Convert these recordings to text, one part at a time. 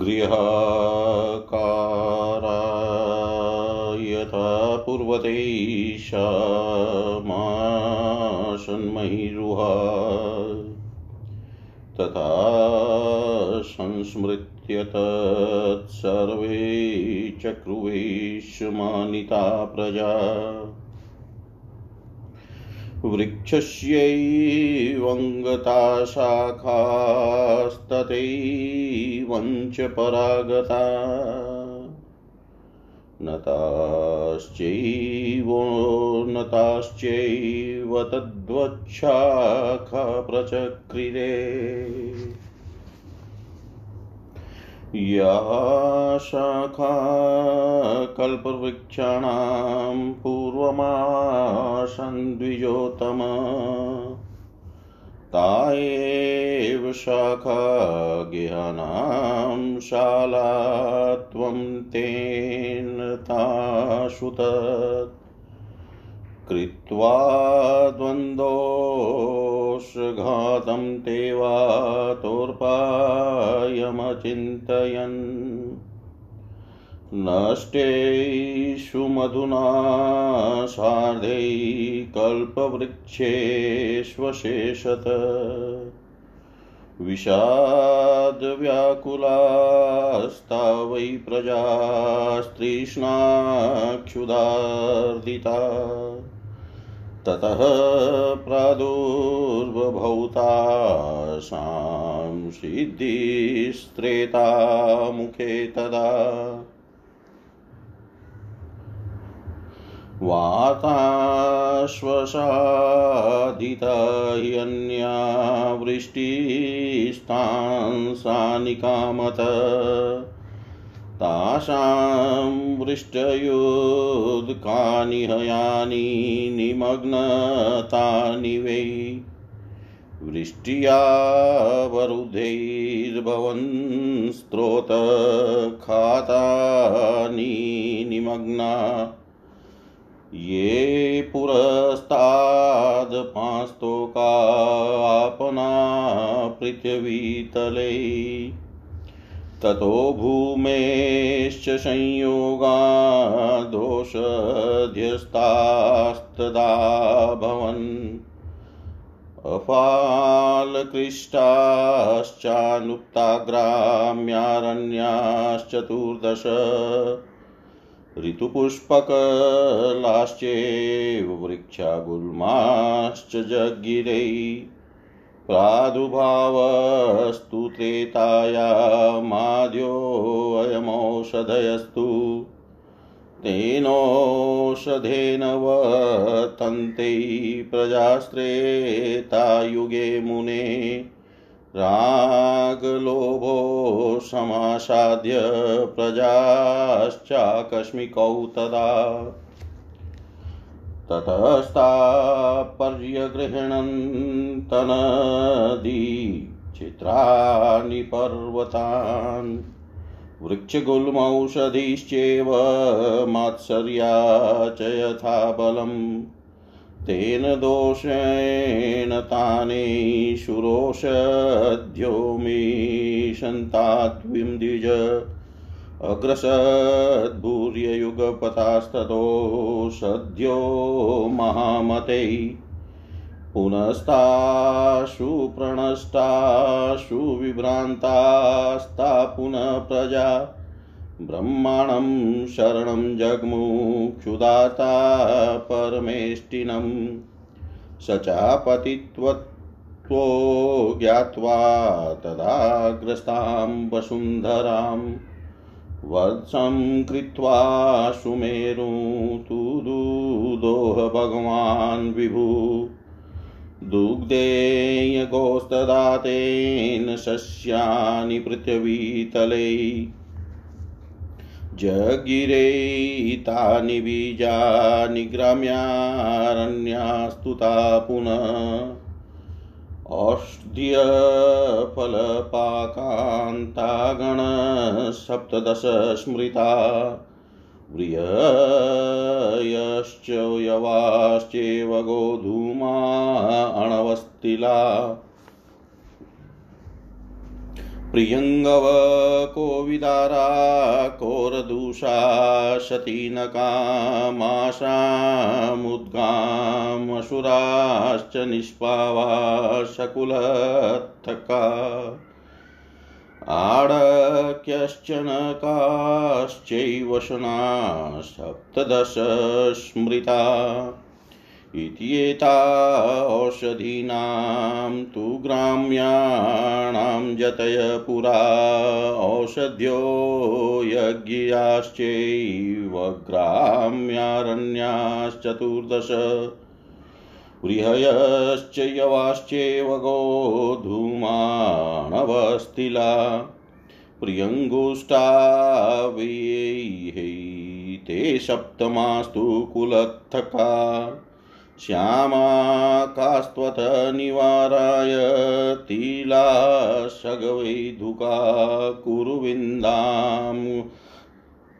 गृहकारा यथा पूर्वते शमाशन्महिरुहा तथा संस्मृत्य तत्सर्वे चक्रुवेशमानिता प्रजा वृक्षस्यैवङ्गता शाखास्ततैवञ्च परागता। नताश्चैवोन्नताश्चैव तद्वच्छाखा प्रचक्रिरे या शाखा कल्पवृक्षाणां पूर्वमासन्द्विजोतम ता एव शाखा शाला त्वं तेन ताशुत कृत्वा द्वन्द्वोषघातं ते वा तोर्पायमचिन्तयन्। नष्टेषु मधुना सार्धैकल्पवृक्षेष्वशेषत विषादव्याकुलास्ता वै प्रजास्तृष्णाक्षुदार्दिता ततः प्रादुर्बभौतासां सिद्धिस्त्रेता मुखे तदा। वाताश्वसाधिता ह्यन्या वृष्टिस्तांसानिकामत तासां वृष्टयुद्कानि हयानि निमग्नतानि वै। वृष्ट्यावरुधैर्भवन् स्त्रोतखातानि निमग्ना। ये पुरस्तादपास्तोकापना पृथिवीतले ततो भूमेश्च संयोगा दोषध्यस्तास्तदा भवन्। अफालकृष्टाश्चानुक्ताग्राम्यारण्याश्चतुर्दश ऋतुपुष्पकलाश्चैव वृक्षागुल्माश्च जगिरै प्रादुर्भावस्तु त्रेतायामाद्योऽयमौषधयस्तु तेनौषधेन वतन्ते प्रजास्त्रेतायुगे मुने। रागलोभो समासाद्य प्रजाश्चाकस्मिकौ तदा। ततस्तापर्यगृह्णन्तनदी चित्राणि पर्वतान् वृक्षगुल्मौषधीश्चैव मात्सर्या च यथा बलम्। तेन दोषेण तानि शुरोषध्योमीशन्ताद्विं द्विज। अग्रसद्भूर्ययुगपतास्ततो सद्यो महामते पुनस्ताशु प्रणष्टाशु विभ्रान्तास्ता पुनः प्रजा। ब्रह्माणं शरणं जग्मुक्षुदाता परमेष्टिनं। स चापतित्वत्वो ज्ञात्वा तदाग्रस्तां वसुन्धरां वत्सं कृत्वा सुमेरुं तु दुदोह भगवान् विभु। दुग्धेयगोस्तदा तेन सस्यानि पृथिवीतले। जगिरे बीजानि ग्राम्यारण्यास्तुता पुनः। औषध्यफलपाकान्तागणसप्तदश स्मृता व्रियश्च यवाश्चैव गोधूमा अणवस्तिला। प्रियङ्गव कोविदारा कोरदूषा सतीनकामाशामुद्गामसुराश्च निष्पावा शकुलत्थका। आडक्यश्चन काश्चैव शुना सप्तदश स्मृता। इत्येता औषधीनां तु ग्राम्याणां जतय पुरा औषध्यो यज्ञाश्चैव ग्राम्यारण्याश्चतुर्दश। बृहयश्च यवाश्चैव गोधूमाणवस्तिला प्रियङ्गुष्टा वैः ते सप्तमास्तु कुलत्थका। श्यामाकास्त्वत निवाराय तिलाशगवैधुका कुरुविन्दां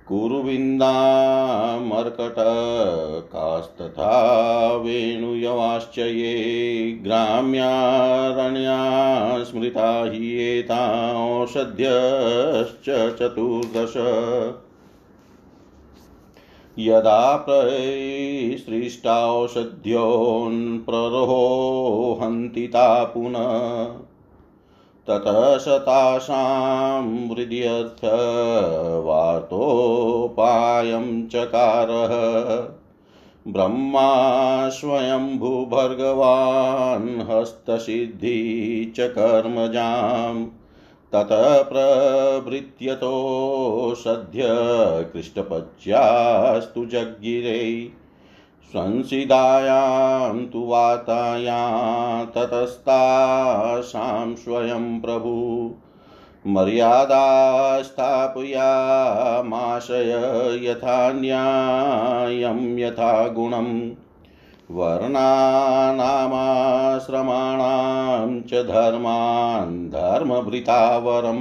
कुरुविन्दामर्कटकास्तथा वेणुयवाश्च ये ग्राम्यारण्या स्मृता हि एतांषध्यश्च चतुर्दश यदा प्रसृष्टाौषध्योन्प्ररोहन्ति ता पुनः ततः शतासां हृद्यर्थवार्तोपायं चकारः। ब्रह्मा स्वयंभुभर्गवान् हस्तसिद्धि च कर्मजाम् ततः प्रभृत्यतो सद्य कृष्टपच्यास्तु जज्ञिरे संसिदायां तु वातायां ततस्तासां स्वयं प्रभु। मर्यादा स्थापयामाशय यथा न्यायं यथा गुणम् वर्णानामाश्रमाणां च धर्मान् धर्मभृतावरं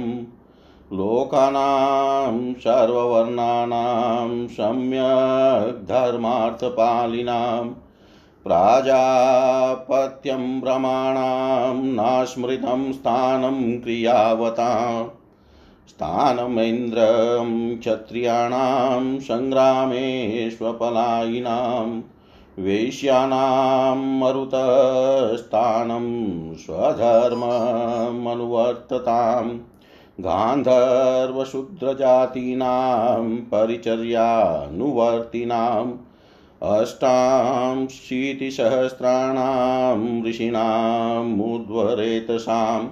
लोकानां सर्ववर्णानां सम्यक् धर्मार्थपालिनां प्राजापत्यं भ्रमाणां नास्मृतं स्थानं क्रियावताम् स्थानमेन्द्रं क्षत्रियाणां सङ्ग्रामेष्वपलायिनाम् वेश्यानां मरुतस्थानं स्वधर्ममनुवर्ततां गान्धर्वशूद्रजातीनां परिचर्यानुवर्तिनाम् अष्टाशीतिसहस्राणां ऋषीणामुद्वरेतसां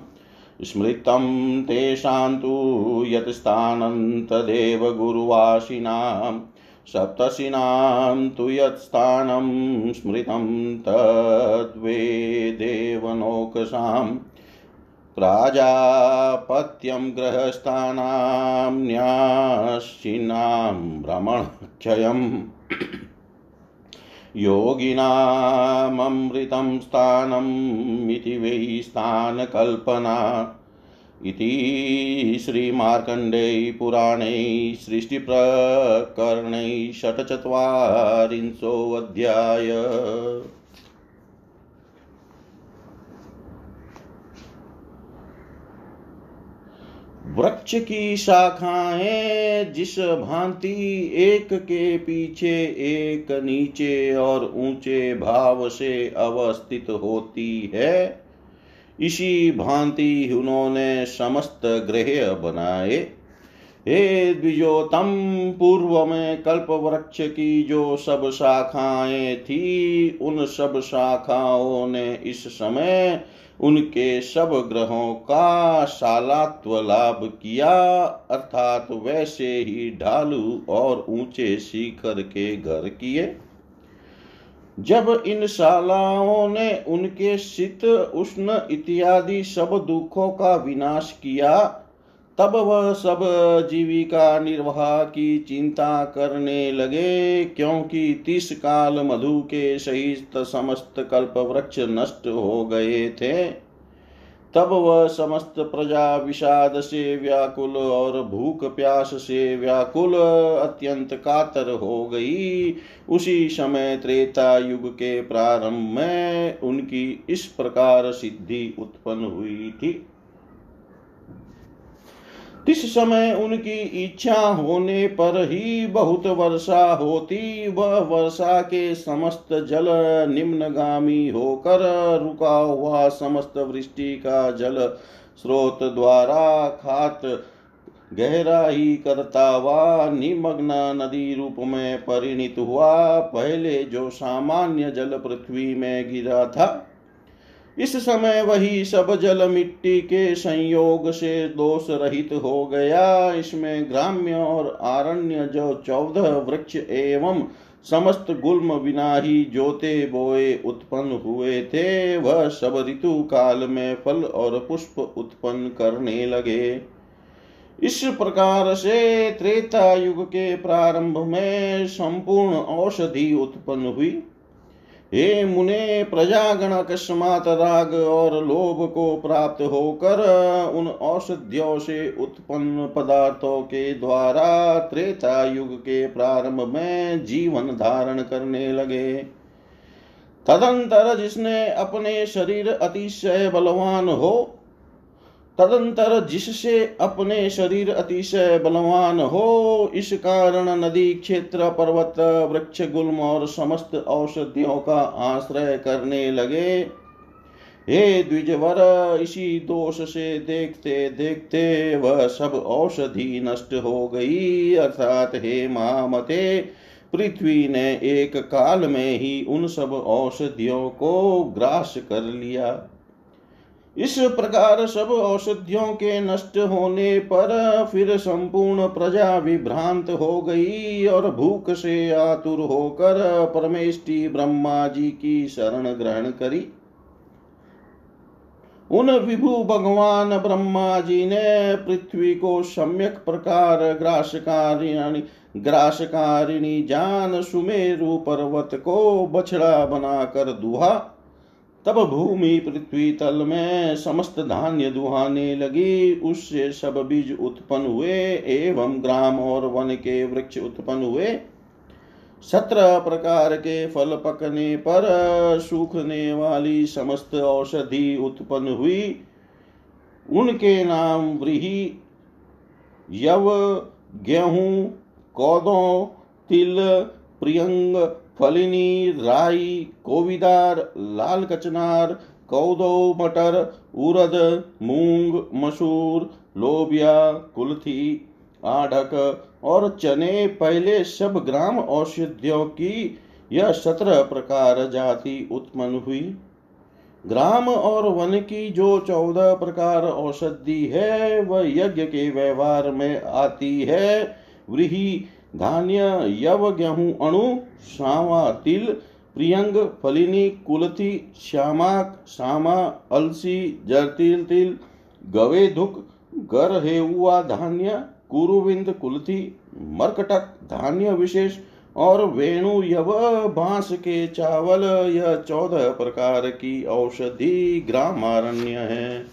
स्मृतं तेषां तु यत् स्थानं तदेव गुरुवासिनाम् सप्तशिनां तु यत्स्थानं स्मृतं तद्वेदेवनौकसां प्राजापत्यं ग्रहस्थानां न्यासिनां भ्रमणक्षयम् योगिनाममृतं स्थानम् इति वै स्थानकल्पना इति पुराणे सृष्टिप्रकरणे षट्चत्वारिंशोऽध्याय। वृक्ष की शाखाएँ जिस भांति एक के पीछे एक नीचे और ऊँचे भाव से अवस्थित होती है इसी भांति उन्होंने समस्त ग्रह बनाए। हे द्विजोतम पूर्व में कल्प वृक्ष की जो सब शाखाएँ थी, उन सब शाखाओं ने इस समय उनके सब ग्रहों का शालात्व लाभ किया, अर्थात वैसे ही ढालू और ऊँचे शिखर के घर किए। जब इन शालाओं ने उनके शीत उष्ण इत्यादि सब दुखों का विनाश किया, तब वह सब जीविका निर्वाह की चिंता करने लगे, क्योंकि तीस काल मधु के सहित समस्त कल्प वृक्ष नष्ट हो गए थे। तब वह समस्त प्रजा विषाद से व्याकुल और भूख प्यास से व्याकुल अत्यंत कातर हो गई। उसी समय त्रेता युग के प्रारंभ में उनकी इस प्रकार सिद्धि उत्पन्न हुई थी। इस समय उनकी इच्छा होने पर ही बहुत वर्षा होती, वह वर्षा के समस्त जल निम्नगामी होकर रुका हुआ समस्त वृष्टि का जल स्रोत द्वारा खात गहराई करता हुआ निमग्न नदी रूप में परिणित हुआ। पहले जो सामान्य जल पृथ्वी में गिरा था इस समय वही सब जल मिट्टी के संयोग से दोष रहित हो गया। इसमें ग्राम्य और आरण्य जो चौदह वृक्ष एवं समस्त गुल्म बिना ही जोते बोए उत्पन्न हुए थे, वह सब ऋतु काल में फल और पुष्प उत्पन्न करने लगे। इस प्रकार से त्रेता युग के प्रारंभ में संपूर्ण औषधि उत्पन्न हुई। हे मुने प्रजागण अकस्मात राग और लोभ को प्राप्त होकर उन औषधियों से उत्पन्न पदार्थों के द्वारा त्रेता युग के प्रारंभ में जीवन धारण करने लगे। तदंतर जिसने अपने शरीर अतिशय बलवान हो तदंतर जिससे अपने शरीर अतिशय बलवान हो, इस कारण नदी, क्षेत्र, पर्वत, वृक्ष, गुल्म और समस्त औषधियों का आश्रय करने लगे। हे द्विजवर, इसी दोष से देखते देखते वह सब औषधि नष्ट हो गई। अर्थात हे महामते पृथ्वी ने एक काल में ही उन सब औषधियों को ग्रास कर लिया। इस प्रकार सब औषधियों के नष्ट होने पर फिर संपूर्ण प्रजा विभ्रांत हो गई और भूख से आतुर होकर परमेष्टि ब्रह्मा जी की शरण ग्रहण करी। उन विभु भगवान ब्रह्मा जी ने पृथ्वी को सम्यक प्रकार ग्रासकारिणी ग्रासकारिणी जान सुमेरु पर्वत को बछड़ा बनाकर दुहा। तब भूमि पृथ्वी तल में समस्त धान्य दुहाने लगी। उससे सब बीज उत्पन्न हुए, एवं ग्राम और वन के वृक्ष उत्पन्न हुए। सत्रह प्रकार के फल पकने पर सूखने वाली समस्त औषधि उत्पन्न हुई। उनके नाम व्रीही, यव, गेहूँ, कौदों, तिल, प्रियंग फलिनी, राई, कोविदार, लाल कचनार, कौदो, मटर, उरद, मूंग, मसूर, लोबिया, कुल्थी, आढ़क और चने, पहले सब ग्राम औषधियों की यह सत्रह प्रकार जाति उत्पन्न हुई। ग्राम और वन की जो चौदह प्रकार औषधि है, वह यज्ञ के व्यवहार में आती है। व्रीही, धान्य, यव, गेहूँ, अणु सावा तिल, प्रियंग, फलिनी, कुलथी, श्यामाक, श्यामा, अलसी, जरतिल तिल गवेधुक गर हेउआ धान्य, कुरुविंद कुलथी, मरकटक धान्य विशेष, और वेणु यव, बाँस के चावल, यह चौदह प्रकार की औषधि ग्रामारण्य है।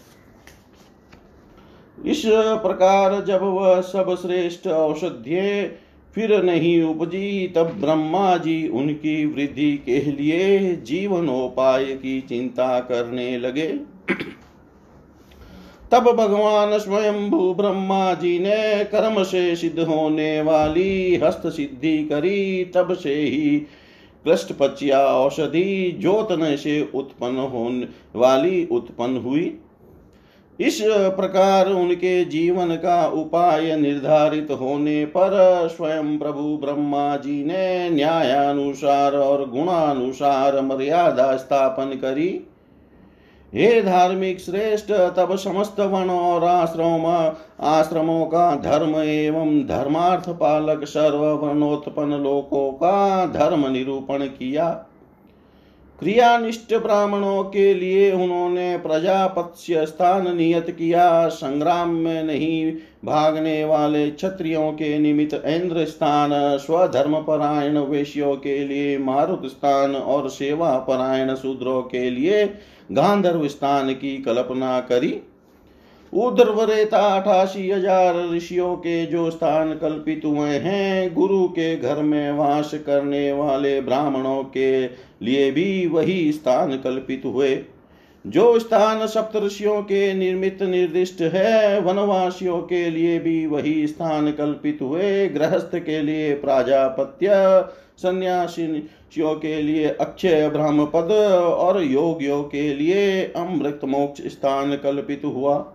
इस प्रकार जब वह सब श्रेष्ठ औषधि फिर नहीं उपजी तब ब्रह्मा जी उनकी वृद्धि के लिए जीवनोपाय की चिंता करने लगे। तब भगवान स्वयं ब्रह्मा जी ने कर्म से सिद्ध होने वाली हस्त सिद्धि करी। तब से ही कृष्ट पचिया औषधि ज्योतन से उत्पन्न होने, वाली उत्पन्न हुई। इस प्रकार उनके जीवन का उपाय निर्धारित होने पर स्वयं प्रभु ब्रह्मा जी ने न्यायानुसार और गुणानुसार मर्यादा स्थापन करी। हे धार्मिक श्रेष्ठ, तब समस्त वन और आश्रम, आश्रमों का धर्म एवं धर्मार्थ पालक सर्व वर्णोत्पन्न लोकों का धर्म निरूपण किया। क्रियानिष्ठ ब्राह्मणों के लिए उन्होंने प्रजापत्य स्थान नियत किया। संग्राम में नहीं भागने वाले क्षत्रियों के निमित्त इंद्र स्थान, स्वधर्म परायण वेश्यों के लिए मारुत स्थान और सेवा परायण शूद्रों के लिए गांधर्व स्थान की कल्पना करी। अठासी हज़ार ऋषियों के जो स्थान कल्पित हुए हैं, गुरु के घर में वास करने वाले ब्राह्मणों के लिए भी वही स्थान कल्पित हुए। जो स्थान सप्तऋषियों के निर्मित निर्दिष्ट है, वनवासियों के लिए भी वही स्थान कल्पित हुए। गृहस्थ के लिए प्राजापत्य, सन्यासियों के लिए अक्षय ब्रह्म पद और योगियों के लिए अमृत मोक्ष स्थान कल्पित हुआ।